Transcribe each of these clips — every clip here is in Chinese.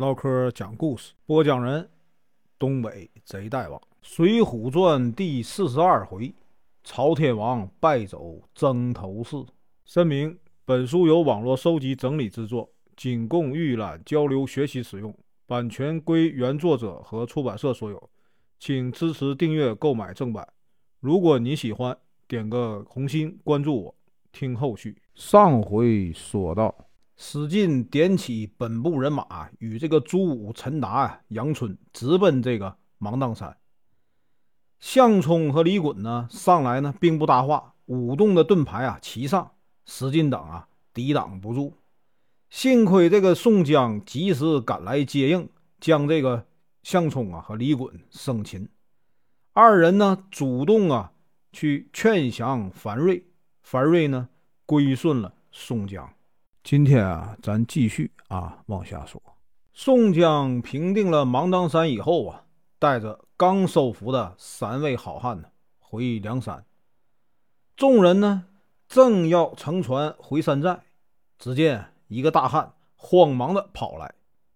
唠嗑讲故事，播讲人：东北贼大王，《水浒传》第四十二回：朝天王败走征头市。声明：本书由网络收集整理制作，仅供预览、交流、学习使用，版权归原作者和出版社所有，请支持订阅、购买正版。如果你喜欢，点个红心，关注我，听后续。上回说到。史进点起本部人马，与这个朱武、陈达呀、杨春直奔这个芒砀山。项冲和李衮呢，上来呢并不搭话，舞动的盾牌啊齐上，史进等啊抵挡不住。幸亏这个宋江及时赶来接应，将这个项冲啊和李衮生擒。二人呢主动啊去劝降樊瑞，樊瑞呢归顺了宋江。今天啊，咱继续啊往下说。宋江平定了芒砀山以后啊，带着刚收服的三位好汉呢回梁山。众人呢正要乘船回山寨，只见一个大汉慌忙的跑来，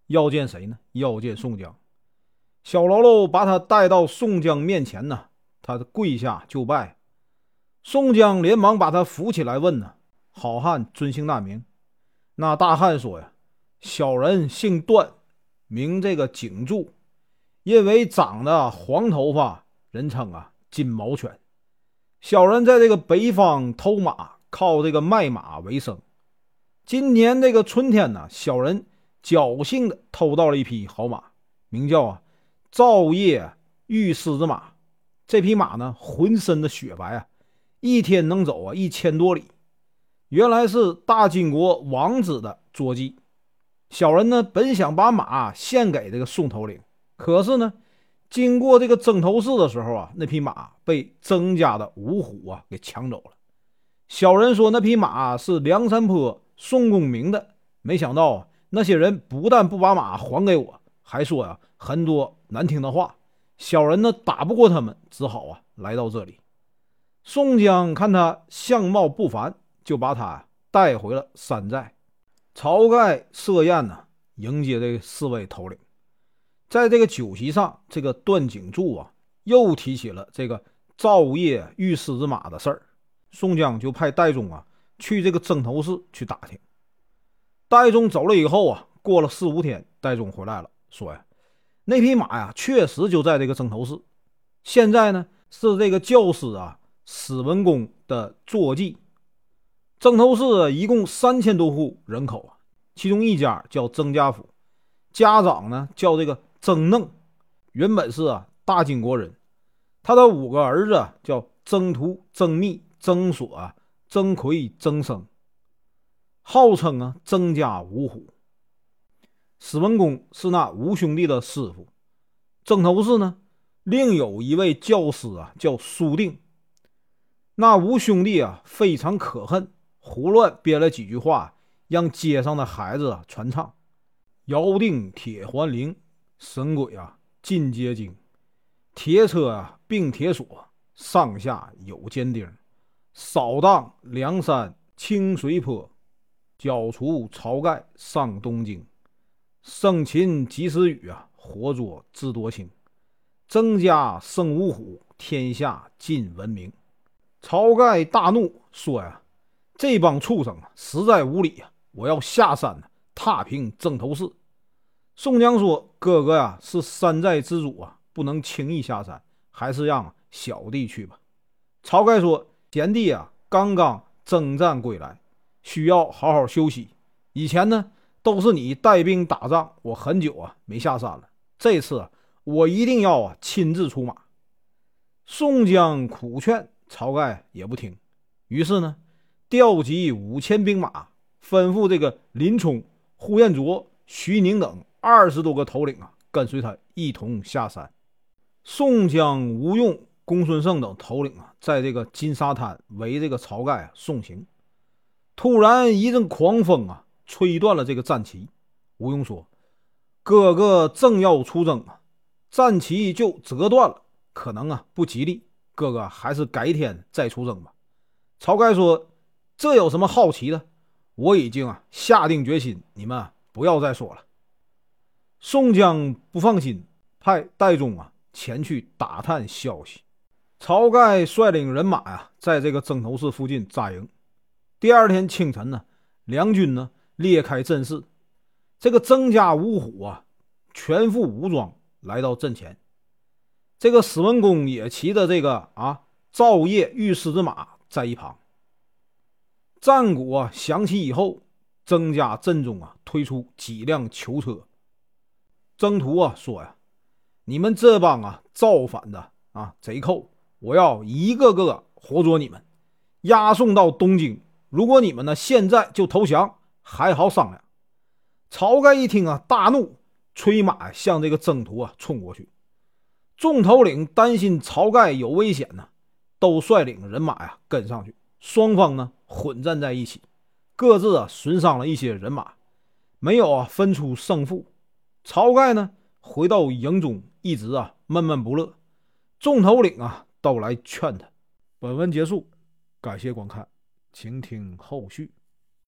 要见谁呢？要见宋江。小喽啰把他带到宋江面前呢，他跪下就拜。宋江连忙把他扶起来，问呢：“好汉尊姓大名？”那大汉说呀：“小人姓段，名这个景柱，因为长得黄头发，人称啊金毛犬。小人在这个北方偷马，靠这个卖马为生。今年这个春天呢，小人侥幸的偷到了一匹好马，名叫啊赵叶玉狮子马。这匹马呢，浑身的雪白啊，一天能走啊一千多里。”原来是大金国王子的坐骑，小人呢本想把马献给这个宋头领，可是呢，经过这个征头市的时候啊，那匹马被曾家的五虎啊给抢走了。小人说那匹马是梁山坡宋公明的，没想到啊，那些人不但不把马还给我，还说呀很多难听的话。小人呢打不过他们，只好啊来到这里。宋江看他相貌不凡。就把他带回了山寨，晁盖设宴呢，迎接这四位头领。在这个酒席上，这个段景柱啊，又提起了这个赵业遇狮子马的事儿。宋江就派戴宗啊去这个征头市去打听。戴宗走了以后啊，过了四五天，戴宗回来了，说呀，那匹马呀，确实就在这个征头市，现在呢是这个教师啊史文恭的坐骑。曾头市一共三千多户人口啊，其中一家叫曾家府，家长呢叫这个曾嫩，原本是啊大金国人，他的五个儿子叫曾图、曾密、曾锁、曾奎、曾生，号称啊曾家五虎。史文恭是那五兄弟的师傅，曾头市呢另有一位教师啊叫苏定，那五兄弟啊非常可恨。胡乱编了几句话，让街上的孩子传唱：“摇定铁环铃，神鬼啊进街惊，铁车啊并铁锁，上下有尖钉，扫荡梁山清水坡，剿除晁盖上东京，生擒及时雨啊，活捉智多星，增加生五虎，天下尽闻名。”晁盖大怒，说呀。这帮畜生啊，实在无礼啊！我要下山踏平征头市。宋江说：“哥哥呀，是山寨之主啊，不能轻易下山，还是让小弟去吧。”晁盖说：“贤弟啊，刚刚征战归来，需要好好休息。以前呢，都是你带兵打仗，我很久啊没下山了。这次啊我一定要啊亲自出马。”宋江苦劝晁盖也不听，于是呢。调集五千兵马，吩咐这个林冲、呼延灼、徐宁等二十多个头领啊，跟随他一同下山。宋江、吴用、公孙胜等头领啊，在这个金沙滩围这个晁盖送行。突然一阵狂风啊，吹断了这个战旗。吴用说：“哥哥正要出征啊，战旗就折断了，可能啊不吉利。哥哥还是改天再出征吧。”晁盖说。这有什么好奇的？我已经啊下定决心，你们不要再说了。宋江不放心，派戴宗啊前去打探消息。晁盖率领人马呀，在这个曾头市附近扎营。第二天清晨呢，两军呢列开阵势，这个曾家五虎啊，全副武装来到阵前。这个史文恭也骑着这个啊赵夜御狮子马在一旁。战鼓啊响起以后，曾家阵中啊推出几辆囚车。曾途啊说呀：“你们这帮啊造反的啊贼寇，我要一个个活捉你们，押送到东京。如果你们呢现在就投降，还好商量。”晁盖一听啊，大怒，催马向这个曾途啊冲过去。众头领担心晁盖有危险呢，都率领人马呀跟上去。双方呢混战在一起，各自啊损伤了一些人马，没有啊分出胜负。晁盖呢回到营中，一直啊闷闷不乐。众头领啊都来劝他。本文结束，感谢观看，请听后续。